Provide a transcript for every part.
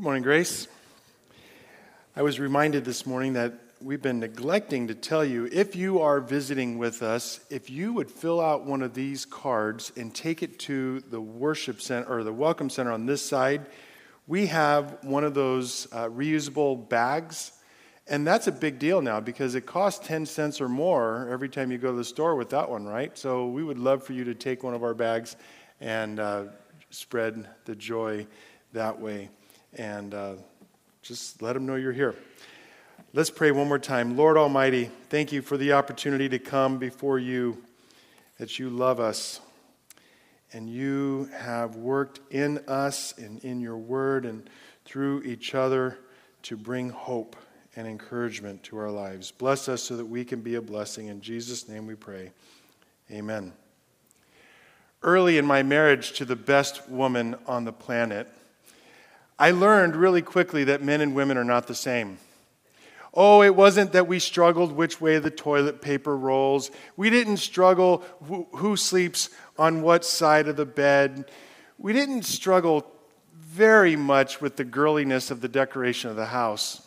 Good morning, Grace. I was reminded this morning that we've been neglecting to tell you if you are visiting with us, if you would fill out one of these cards and take it to the worship center or the welcome center on this side, we have one of those uh, reusable bags. And that's a big deal now because it costs 10 cents or more every time you go to the store with that one, right? So we would love for you to take one of our bags and uh, spread the joy that way. And uh, just let them know you're here. Let's pray one more time. Lord Almighty, thank you for the opportunity to come before you, that you love us and you have worked in us and in your word and through each other to bring hope and encouragement to our lives. Bless us so that we can be a blessing. In Jesus' name we pray. Amen. Early in my marriage to the best woman on the planet, I learned really quickly that men and women are not the same. Oh, it wasn't that we struggled which way the toilet paper rolls. We didn't struggle who, sleeps on what side of the bed. We didn't struggle very much with the girliness of the decoration of the house.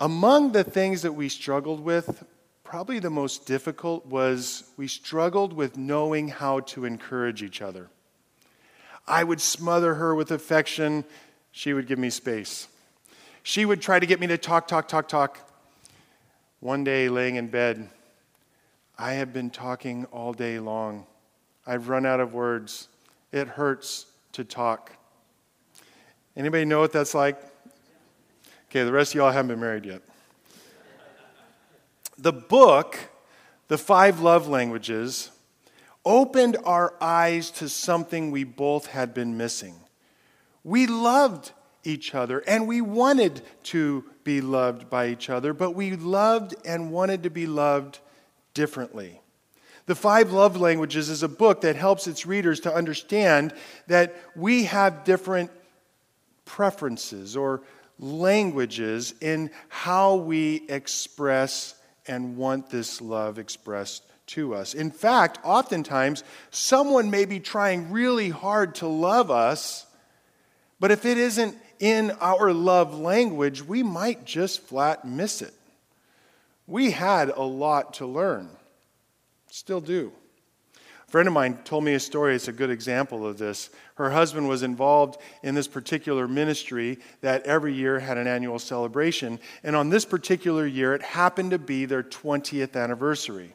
Among the things that we struggled with, probably the most difficult was we struggled with knowing how to encourage each other. I would smother her with affection. She would give me space. She would try to get me to talk, talk, talk, talk. One day, laying in bed, I have been talking all day long. I've run out of words. It hurts to talk. Anybody know what that's like? Okay, the rest of y'all haven't been married yet. The book, The Five Love Languages, opened our eyes to something we both had been missing. We loved each other and we wanted to be loved by each other, but we loved and wanted to be loved differently. The Five Love Languages is a book that helps its readers to understand that we have different preferences or languages in how we express and want this love expressed to us. In fact, oftentimes, someone may be trying really hard to love us, but if it isn't in our love language, we might just flat miss it. We had a lot to learn, still do. A friend of mine told me a story, it's a good example of this. Her husband was involved in this particular ministry that every year had an annual celebration, and on this particular year, it happened to be their 20th anniversary.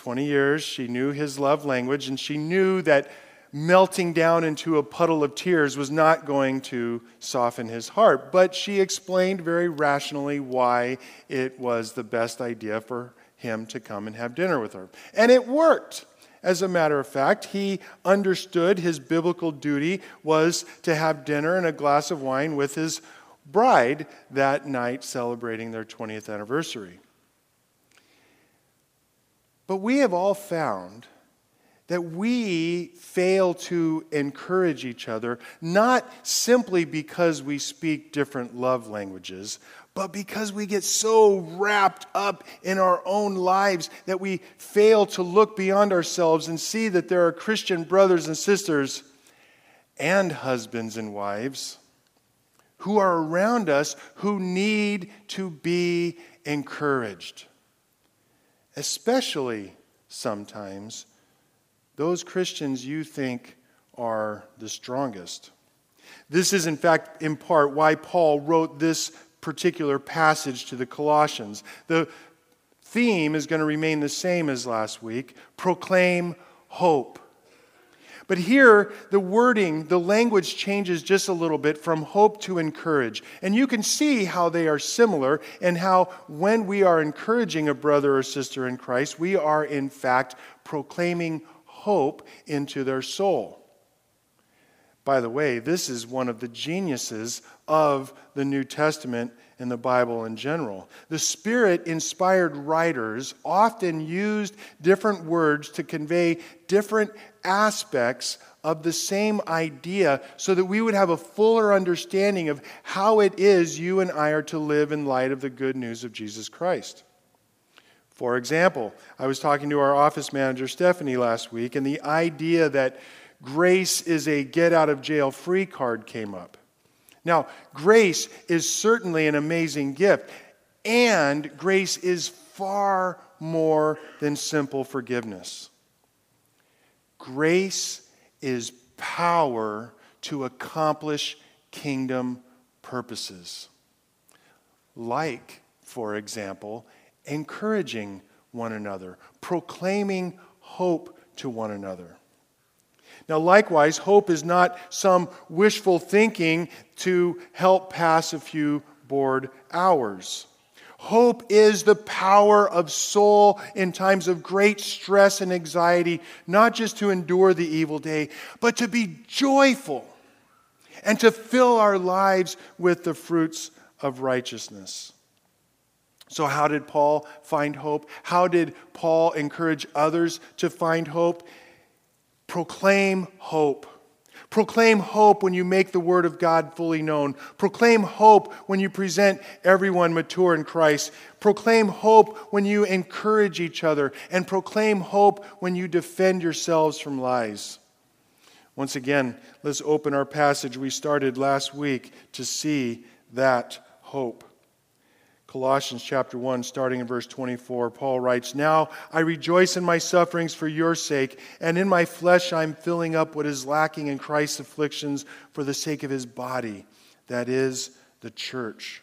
20 years, she knew his love language, and she knew that melting down into a puddle of tears was not going to soften his heart. But she explained very rationally why it was the best idea for him to come and have dinner with her. And it worked. As a matter of fact, he understood his biblical duty was to have dinner and a glass of wine with his bride that night celebrating their 20th anniversary. But we have all found that we fail to encourage each other, not simply because we speak different love languages, but because we get so wrapped up in our own lives that we fail to look beyond ourselves and see that there are Christian brothers and sisters and husbands and wives who are around us who need to be encouraged especially sometimes those Christians you think are the strongest. This is, in fact, in part why Paul wrote this particular passage to the Colossians. The theme is going to remain the same as last week proclaim hope. But here, the wording, the language changes just a little bit from hope to encourage. And you can see how they are similar and how when we are encouraging a brother or sister in Christ, we are in fact proclaiming hope into their soul. By the way, this is one of the geniuses of the New Testament in the Bible in general. The Spirit inspired writers often used different words to convey different aspects of the same idea so that we would have a fuller understanding of how it is you and I are to live in light of the good news of Jesus Christ. For example, I was talking to our office manager, Stephanie, last week, and the idea that grace is a get out of jail free card came up. Now, grace is certainly an amazing gift, and grace is far more than simple forgiveness. Grace is power to accomplish kingdom purposes. Like, for example, encouraging one another, proclaiming hope to one another. Now, likewise, hope is not some wishful thinking to help pass a few bored hours. Hope is the power of soul in times of great stress and anxiety, not just to endure the evil day, but to be joyful and to fill our lives with the fruits of righteousness. So, how did Paul find hope? How did Paul encourage others to find hope? Proclaim hope. Proclaim hope when you make the Word of God fully known. Proclaim hope when you present everyone mature in Christ. Proclaim hope when you encourage each other. And proclaim hope when you defend yourselves from lies. Once again, let's open our passage we started last week to see that hope. Colossians chapter 1, starting in verse 24, Paul writes, Now I rejoice in my sufferings for your sake, and in my flesh I'm filling up what is lacking in Christ's afflictions for the sake of his body, that is, the church,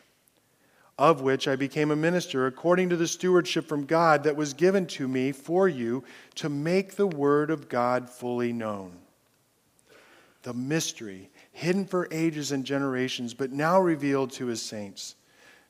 of which I became a minister according to the stewardship from God that was given to me for you to make the word of God fully known. The mystery, hidden for ages and generations, but now revealed to his saints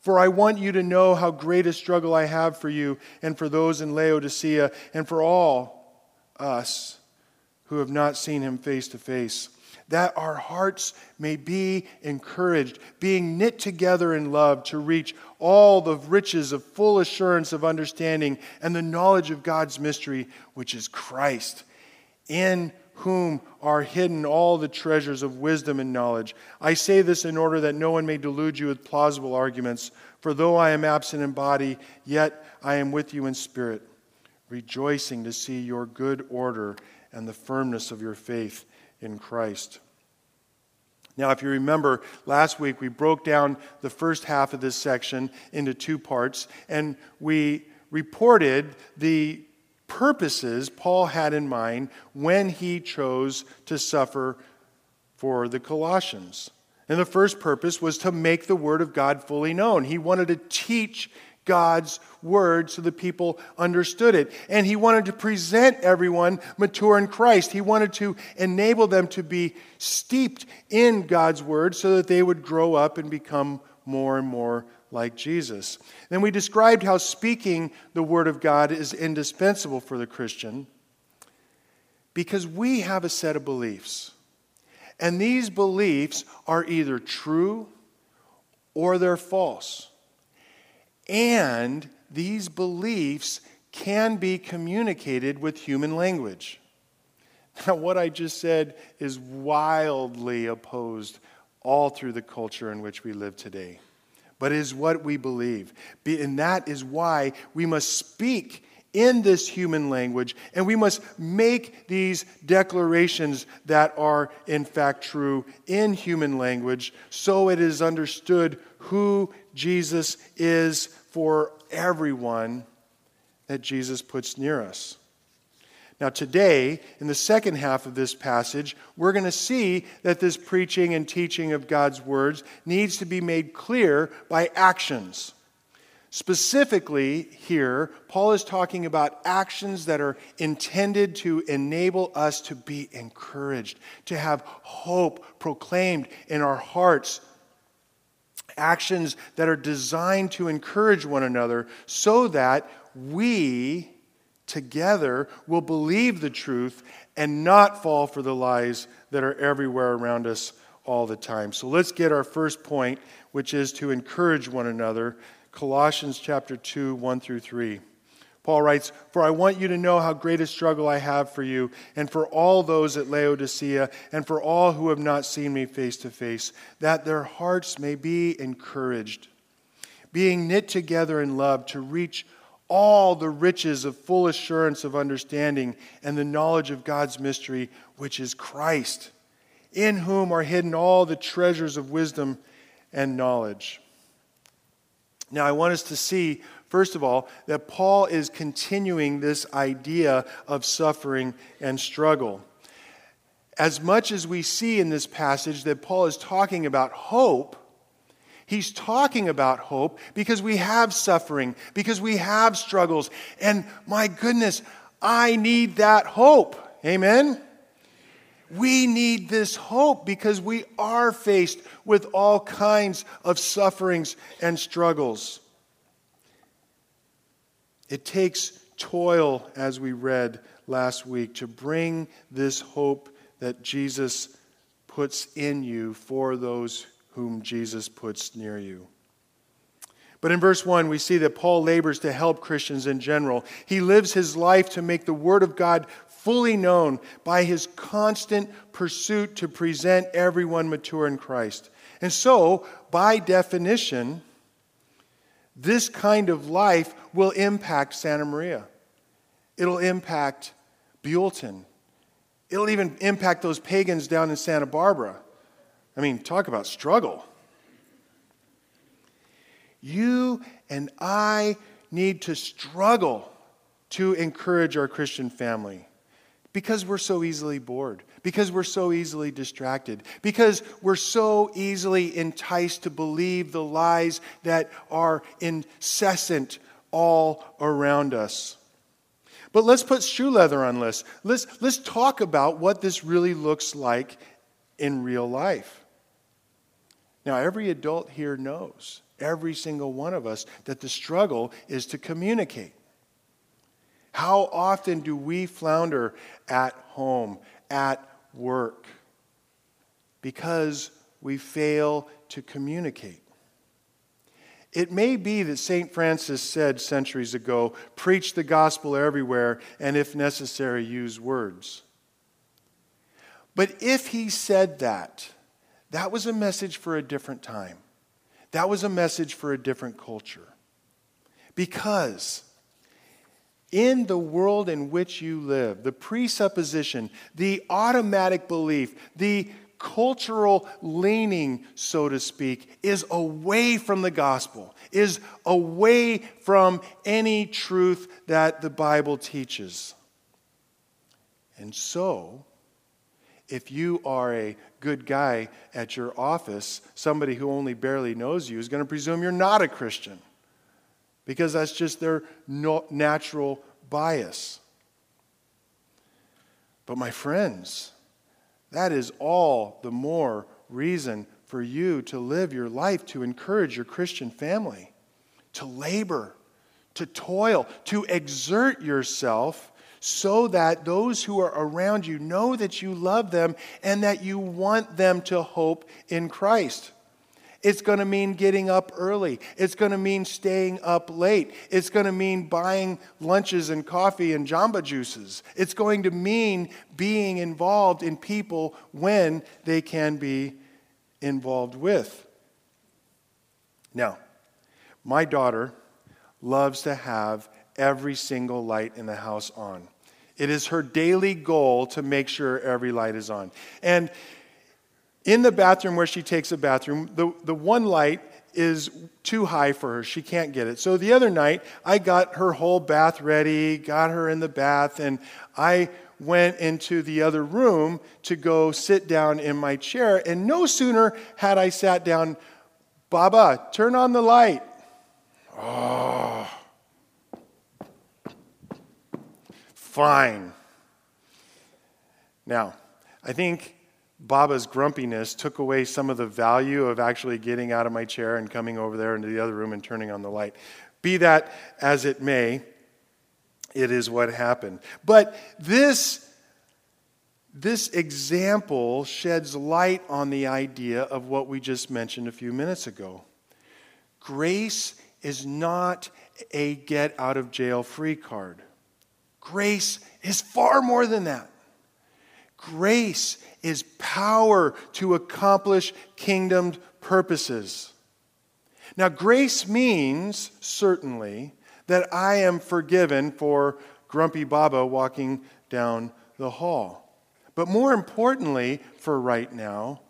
For I want you to know how great a struggle I have for you and for those in Laodicea and for all us who have not seen him face to face, that our hearts may be encouraged, being knit together in love to reach all the riches of full assurance of understanding and the knowledge of God's mystery, which is Christ, in whom are hidden all the treasures of wisdom and knowledge. I say this in order that no one may delude you with plausible arguments. For though I am absent in body, yet I am with you in spirit, rejoicing to see your good order and the firmness of your faith in Christ. Now, if you remember, last week we broke down the first half of this section into two parts, and we reported the purposes Paul had in mind when he chose to suffer for the Colossians. And the first purpose was to make the Word of God fully known. He wanted to teach God's Word so the people understood it. And he wanted to present everyone mature in Christ. He wanted to enable them to be steeped in God's Word so that they would grow up and become more and more like Jesus. Then we described how speaking the Word of God is indispensable for the Christian because we have a set of beliefs. And these beliefs are either true or they're false. And these beliefs can be communicated with human language. Now, what I just said is wildly opposed all through the culture in which we live today but is what we believe. And that is why we must speak in this human language and we must make these declarations that are in fact true in human language so it is understood who Jesus is for everyone that Jesus puts near us. Now, today, in the second half of this passage, we're going to see that this preaching and teaching of God's words needs to be made clear by actions. Specifically, here, Paul is talking about actions that are intended to enable us to be encouraged, to have hope proclaimed in our hearts. Actions that are designed to encourage one another so that we together will believe the truth and not fall for the lies that are everywhere around us all the time. So let's get our first point, which is to encourage one another. Colossians chapter 2, 1 through 3. Paul writes, For I want you to know how great a struggle I have for you, and for all those at Laodicea, and for all who have not seen me face to face, that their hearts may be encouraged, being knit together in love to reach all the riches of full assurance of understanding and the knowledge of God's mystery, which is Christ, in whom are hidden all the treasures of wisdom and knowledge. Now, I want us to see First of all, that Paul is continuing this idea of suffering and struggle. As much as we see in this passage that Paul is talking about hope, he's talking about hope because we have suffering, because we have struggles. And my goodness, I need that hope. Amen? We need this hope because we are faced with all kinds of sufferings and struggles. It takes toil, as we read last week, to bring this hope that Jesus puts in you for those whom Jesus puts near you. But in verse 1, we see that Paul labors to help Christians in general. He lives his life to make the Word of God fully known by his constant pursuit to present everyone mature in Christ. And so, by definition, this kind of life will impact Santa Maria. It'll impact Buellton. It'll even impact those pagans down in Santa Barbara. I mean, talk about struggle. You and I need to struggle to encourage our Christian family because we're so easily bored because we're so easily distracted, because we're so easily enticed to believe the lies that are incessant all around us. But let's put shoe leather on this. Let's, let's talk about what this really looks like in real life. Now, every adult here knows, every single one of us, that the struggle is to communicate. How often do we flounder at home, at work because we fail to communicate. It may be that St. Francis said centuries ago preach the gospel everywhere and, if necessary, use words. But if he said that, that was a message for a different time. That was a message for a different culture. Because in the world in which you live, the presupposition, the automatic belief, the cultural leaning, so to speak, is away from the gospel, is away from any truth that the Bible teaches. And so, if you are a good guy at your office, somebody who only barely knows you is going to presume you're not a Christian because that's just their natural bias. But, my friends, that is all the more reason for you to live your life to encourage your Christian family, to labor, to toil, to exert yourself so that those who are around you know that you love them and that you want them to hope in Christ. It's going to mean getting up early. It's going to mean staying up late. It's going to mean buying lunches and coffee and jamba juices. It's going to mean being involved in people when they can be involved with. Now, my daughter loves to have every single light in the house on. It is her daily goal to make sure every light is on. And in the bathroom where she takes a bathroom, the, the one light is too high for her. She can't get it. So the other night, I got her whole bath ready, got her in the bath, and I went into the other room to go sit down in my chair. And no sooner had I sat down, Baba, turn on the light. Oh, fine. Now, I think Baba's grumpiness took away some of the value of actually getting out of my chair and coming over there into the other room and turning on the light. Be that as it may, it is what happened. But this this example sheds light on the idea of what we just mentioned a few minutes ago. Grace is not a get out of jail free card. Grace is far more than that. Grace is power to accomplish kingdom purposes. Now, grace means certainly that I am forgiven for Grumpy Baba walking down the hall. But more importantly, for right now,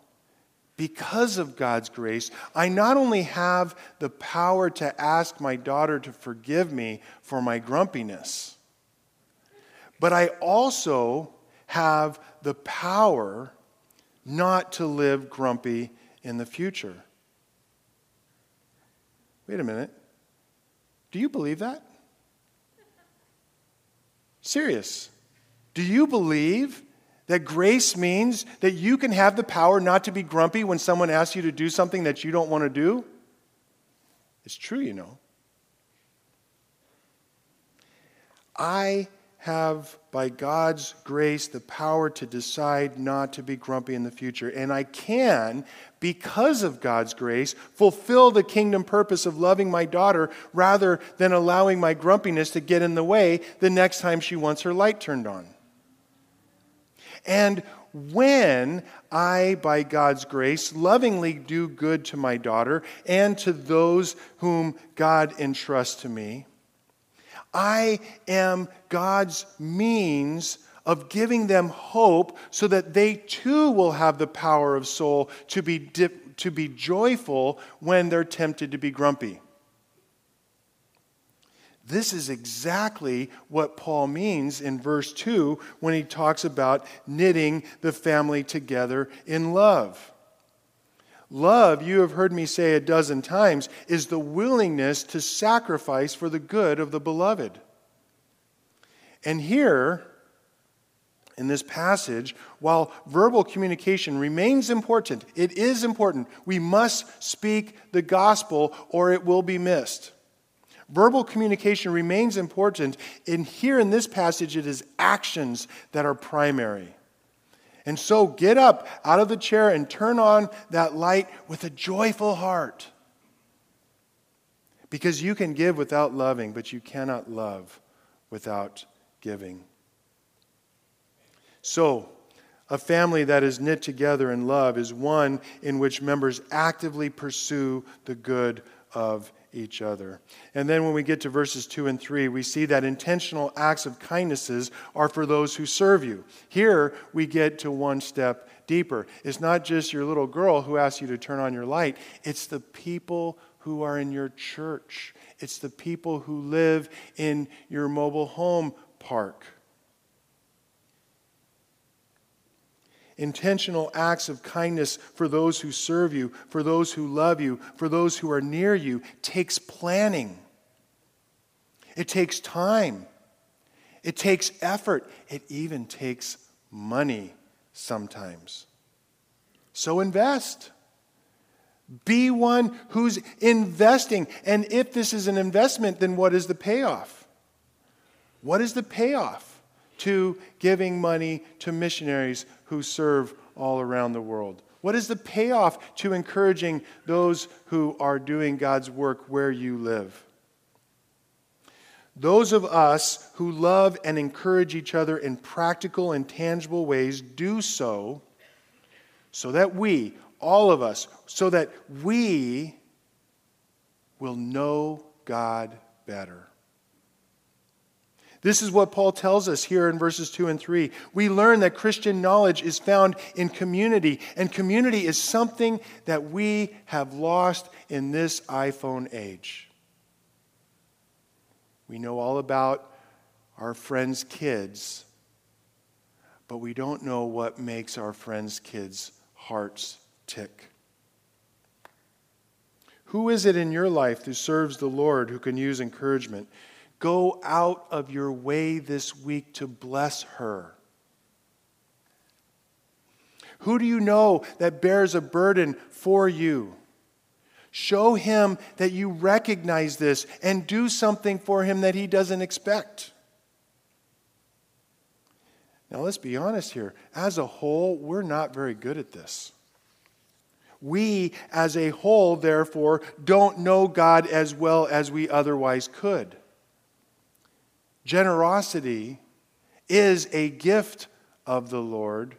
because of God's grace, I not only have the power to ask my daughter to forgive me for my grumpiness, but I also have the power not to live grumpy in the future. Wait a minute. Do you believe that? Serious. Do you believe that grace means that you can have the power not to be grumpy when someone asks you to do something that you don't want to do? It's true, you know. I have, by God's grace, the power to decide not to be grumpy in the future. And I can, because of God's grace, fulfill the kingdom purpose of loving my daughter rather than allowing my grumpiness to get in the way the next time she wants her light turned on. And when I, by God's grace, lovingly do good to my daughter and to those whom God entrusts to me, I am God's means of giving them hope so that they too will have the power of soul to be, dip, to be joyful when they're tempted to be grumpy. This is exactly what Paul means in verse 2 when he talks about knitting the family together in love. Love, you have heard me say a dozen times, is the willingness to sacrifice for the good of the beloved. And here, in this passage, while verbal communication remains important, it is important. We must speak the gospel or it will be missed. Verbal communication remains important. And here in this passage, it is actions that are primary. And so get up out of the chair and turn on that light with a joyful heart. Because you can give without loving, but you cannot love without giving. So, a family that is knit together in love is one in which members actively pursue the good of each other. And then when we get to verses 2 and 3, we see that intentional acts of kindnesses are for those who serve you. Here we get to one step deeper. It's not just your little girl who asks you to turn on your light, it's the people who are in your church, it's the people who live in your mobile home park. Intentional acts of kindness for those who serve you, for those who love you, for those who are near you takes planning. It takes time. It takes effort. It even takes money sometimes. So invest. Be one who's investing. And if this is an investment, then what is the payoff? What is the payoff? to giving money to missionaries who serve all around the world? What is the payoff to encouraging those who are doing God's work where you live? Those of us who love and encourage each other in practical and tangible ways do so so that we, all of us, so that we will know God better. This is what Paul tells us here in verses 2 and 3. We learn that Christian knowledge is found in community, and community is something that we have lost in this iPhone age. We know all about our friends' kids, but we don't know what makes our friends' kids' hearts tick. Who is it in your life who serves the Lord who can use encouragement? Go out of your way this week to bless her. Who do you know that bears a burden for you? Show him that you recognize this and do something for him that he doesn't expect. Now, let's be honest here. As a whole, we're not very good at this. We, as a whole, therefore, don't know God as well as we otherwise could. Generosity is a gift of the Lord,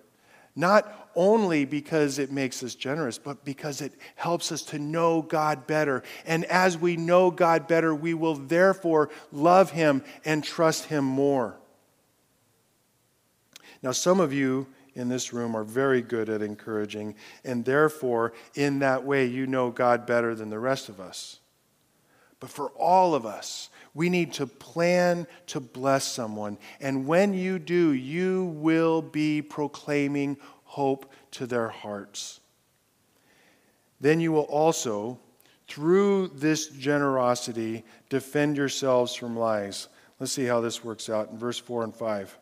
not only because it makes us generous, but because it helps us to know God better. And as we know God better, we will therefore love Him and trust Him more. Now, some of you in this room are very good at encouraging, and therefore, in that way, you know God better than the rest of us. But for all of us, we need to plan to bless someone. And when you do, you will be proclaiming hope to their hearts. Then you will also, through this generosity, defend yourselves from lies. Let's see how this works out in verse 4 and 5.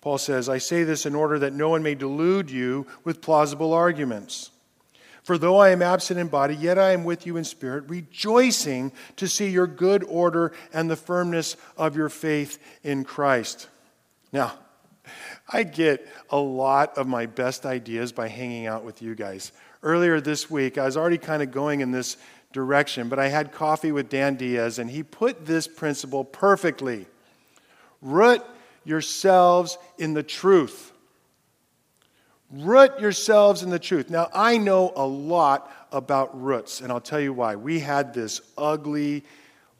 Paul says, I say this in order that no one may delude you with plausible arguments. For though I am absent in body, yet I am with you in spirit, rejoicing to see your good order and the firmness of your faith in Christ. Now, I get a lot of my best ideas by hanging out with you guys. Earlier this week, I was already kind of going in this direction, but I had coffee with Dan Diaz, and he put this principle perfectly. Root yourselves in the truth. Root yourselves in the truth. Now, I know a lot about roots, and I'll tell you why. We had this ugly,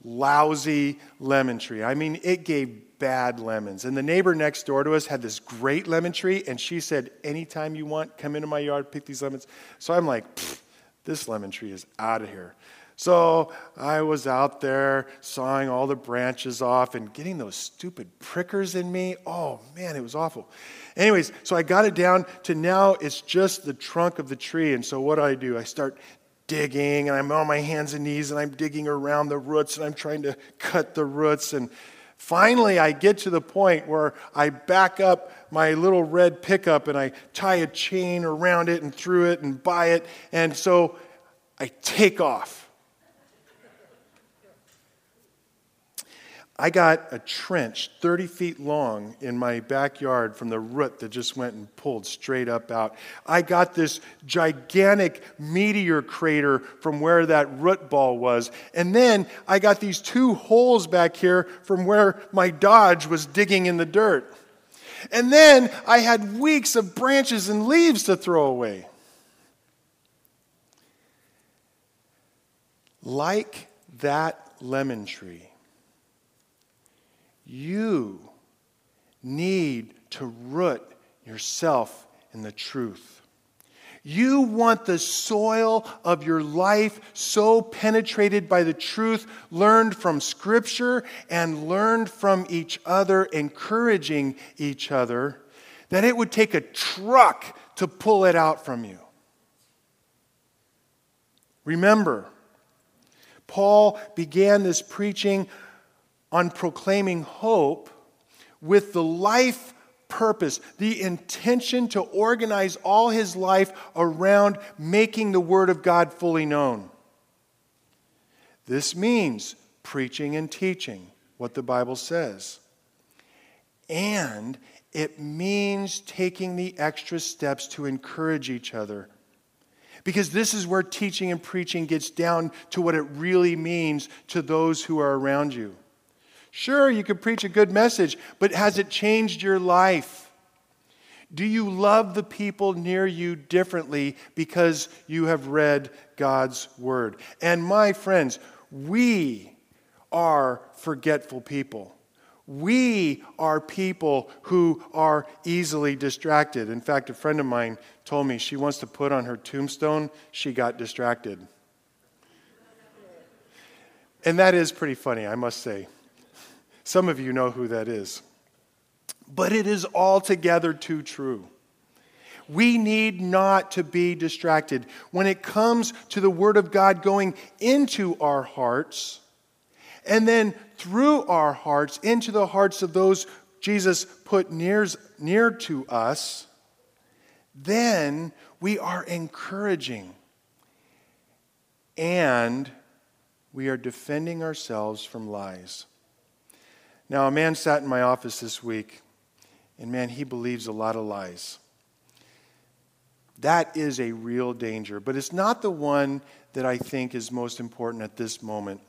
lousy lemon tree. I mean, it gave bad lemons. And the neighbor next door to us had this great lemon tree, and she said, Anytime you want, come into my yard, pick these lemons. So I'm like, This lemon tree is out of here. So I was out there sawing all the branches off and getting those stupid prickers in me. Oh man, it was awful. Anyways, so I got it down to now it's just the trunk of the tree. And so what do I do? I start digging and I'm on my hands and knees and I'm digging around the roots and I'm trying to cut the roots. And finally, I get to the point where I back up my little red pickup and I tie a chain around it and through it and buy it. And so I take off. I got a trench 30 feet long in my backyard from the root that just went and pulled straight up out. I got this gigantic meteor crater from where that root ball was. And then I got these two holes back here from where my Dodge was digging in the dirt. And then I had weeks of branches and leaves to throw away. Like that lemon tree you need to root yourself in the truth. You want the soil of your life so penetrated by the truth learned from Scripture and learned from each other, encouraging each other, that it would take a truck to pull it out from you. Remember, Paul began this preaching on proclaiming hope with the life purpose, the intention to organize all his life around making the Word of God fully known. This means preaching and teaching what the Bible says. And it means taking the extra steps to encourage each other. Because this is where teaching and preaching gets down to what it really means to those who are around you. Sure, you could preach a good message, but has it changed your life? Do you love the people near you differently because you have read God's word? And my friends, we are forgetful people. We are people who are easily distracted. In fact, a friend of mine told me she wants to put on her tombstone, she got distracted. And that is pretty funny, I must say. Some of you know who that is. But it is altogether too true. We need not to be distracted. When it comes to the Word of God going into our hearts, and then through our hearts into the hearts of those Jesus put near, near to us, then we are encouraging and we are defending ourselves from lies. Now, a man sat in my office this week, And man, he believes a lot of lies. That is a real danger, but it's not the one that I think is most important at this moment.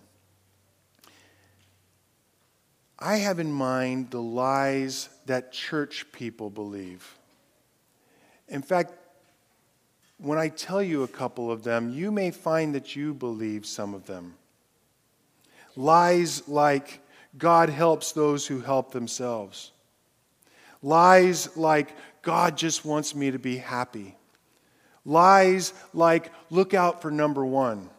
I have in mind the lies that church people believe. In fact, when I tell you a couple of them, you may find that you believe some of them. Lies like God helps those who help themselves. Lies like God just wants me to be happy. Lies like look out for number one.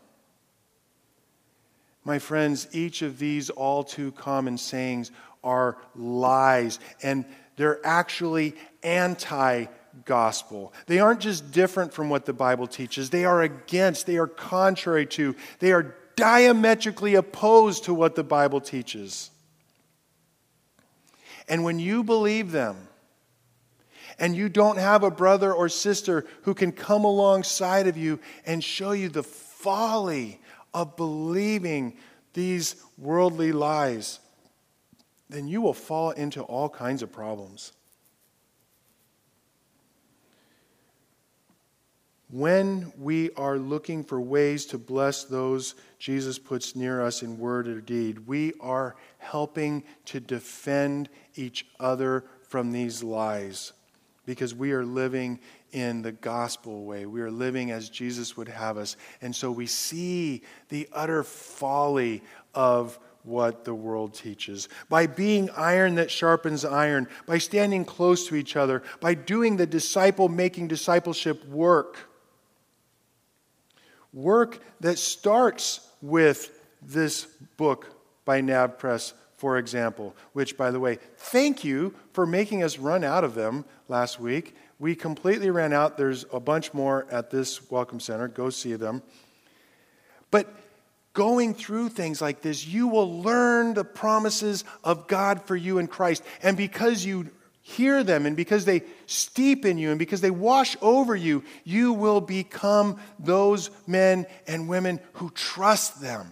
My friends, each of these all too common sayings are lies, and they're actually anti gospel. They aren't just different from what the Bible teaches, they are against, they are contrary to, they are diametrically opposed to what the Bible teaches. And when you believe them, and you don't have a brother or sister who can come alongside of you and show you the folly of believing these worldly lies, then you will fall into all kinds of problems. When we are looking for ways to bless those Jesus puts near us in word or deed, we are helping to defend each other from these lies because we are living in the gospel way. We are living as Jesus would have us. And so we see the utter folly of what the world teaches. By being iron that sharpens iron, by standing close to each other, by doing the disciple making discipleship work work that starts with this book by NavPress, for example, which, by the way, thank you for making us run out of them last week. We completely ran out. There's a bunch more at this Welcome Center. Go see them. But going through things like this, you will learn the promises of God for you in Christ. And because you hear them and because they steep in you and because they wash over you, you will become those men and women who trust them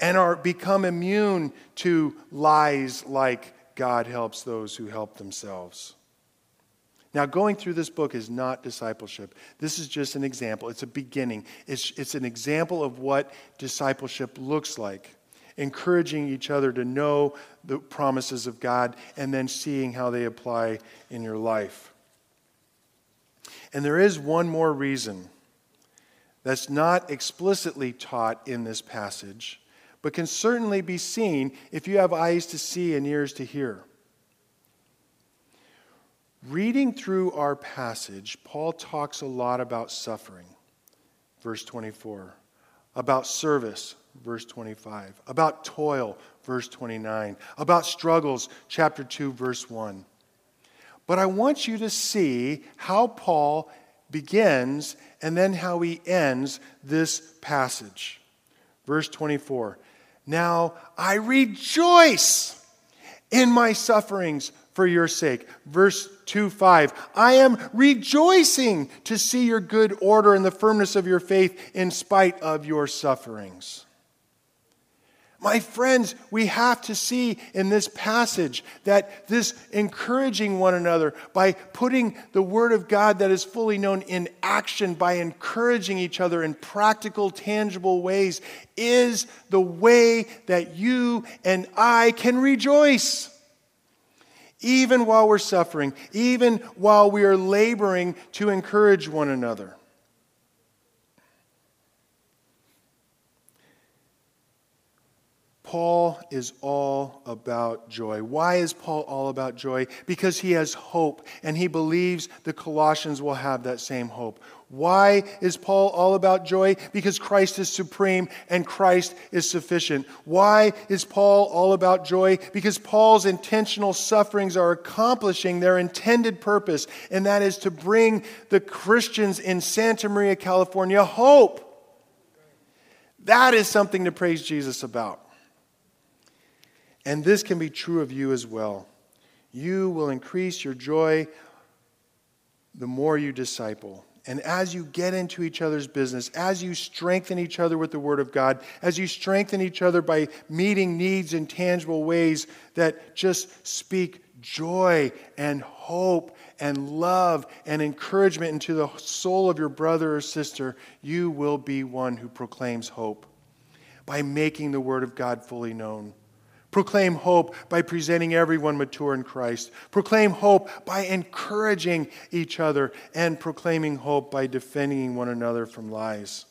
and are become immune to lies like God helps those who help themselves. Now, going through this book is not discipleship. This is just an example. It's a beginning. It's, it's an example of what discipleship looks like encouraging each other to know the promises of God and then seeing how they apply in your life. And there is one more reason that's not explicitly taught in this passage, but can certainly be seen if you have eyes to see and ears to hear. Reading through our passage, Paul talks a lot about suffering, verse 24, about service, verse 25, about toil, verse 29, about struggles, chapter 2, verse 1. But I want you to see how Paul begins and then how he ends this passage. Verse 24 Now I rejoice in my sufferings for your sake. Verse 2 5 I am rejoicing to see your good order and the firmness of your faith in spite of your sufferings. My friends, we have to see in this passage that this encouraging one another by putting the Word of God that is fully known in action, by encouraging each other in practical, tangible ways, is the way that you and I can rejoice. Even while we're suffering, even while we are laboring to encourage one another. Paul is all about joy. Why is Paul all about joy? Because he has hope and he believes the Colossians will have that same hope. Why is Paul all about joy? Because Christ is supreme and Christ is sufficient. Why is Paul all about joy? Because Paul's intentional sufferings are accomplishing their intended purpose, and that is to bring the Christians in Santa Maria, California, hope. That is something to praise Jesus about. And this can be true of you as well. You will increase your joy the more you disciple. And as you get into each other's business, as you strengthen each other with the Word of God, as you strengthen each other by meeting needs in tangible ways that just speak joy and hope and love and encouragement into the soul of your brother or sister, you will be one who proclaims hope by making the Word of God fully known. Proclaim hope by presenting everyone mature in Christ. Proclaim hope by encouraging each other and proclaiming hope by defending one another from lies.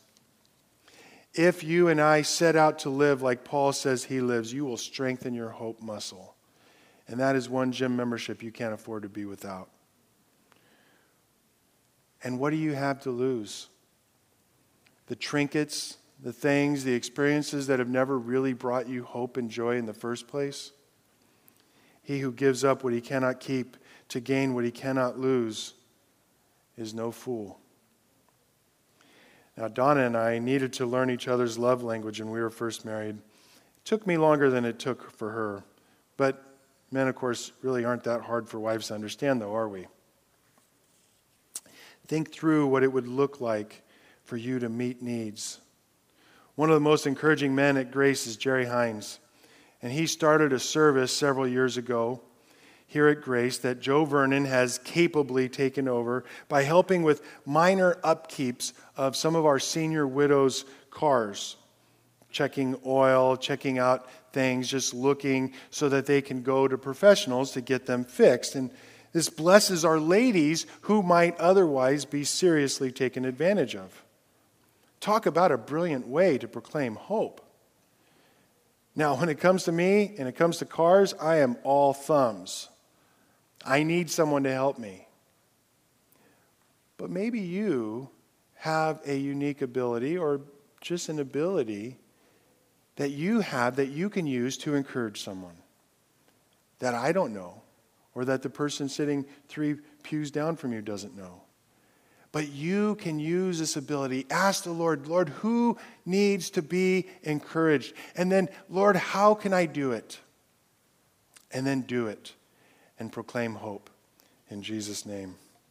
If you and I set out to live like Paul says he lives, you will strengthen your hope muscle. And that is one gym membership you can't afford to be without. And what do you have to lose? The trinkets, the things, the experiences that have never really brought you hope and joy in the first place? He who gives up what he cannot keep to gain what he cannot lose is no fool. Now, Donna and I needed to learn each other's love language when we were first married. It took me longer than it took for her. But Men, of course, really aren't that hard for wives to understand, though, are we? Think through what it would look like for you to meet needs. One of the most encouraging men at Grace is Jerry Hines. And he started a service several years ago here at Grace that Joe Vernon has capably taken over by helping with minor upkeeps of some of our senior widows' cars, checking oil, checking out things, just looking so that they can go to professionals to get them fixed. And this blesses our ladies who might otherwise be seriously taken advantage of. Talk about a brilliant way to proclaim hope. Now, when it comes to me and it comes to cars, I am all thumbs. I need someone to help me. But maybe you have a unique ability or just an ability that you have that you can use to encourage someone that I don't know or that the person sitting three pews down from you doesn't know. But you can use this ability. Ask the Lord, Lord, who needs to be encouraged? And then, Lord, how can I do it? And then do it and proclaim hope in Jesus' name.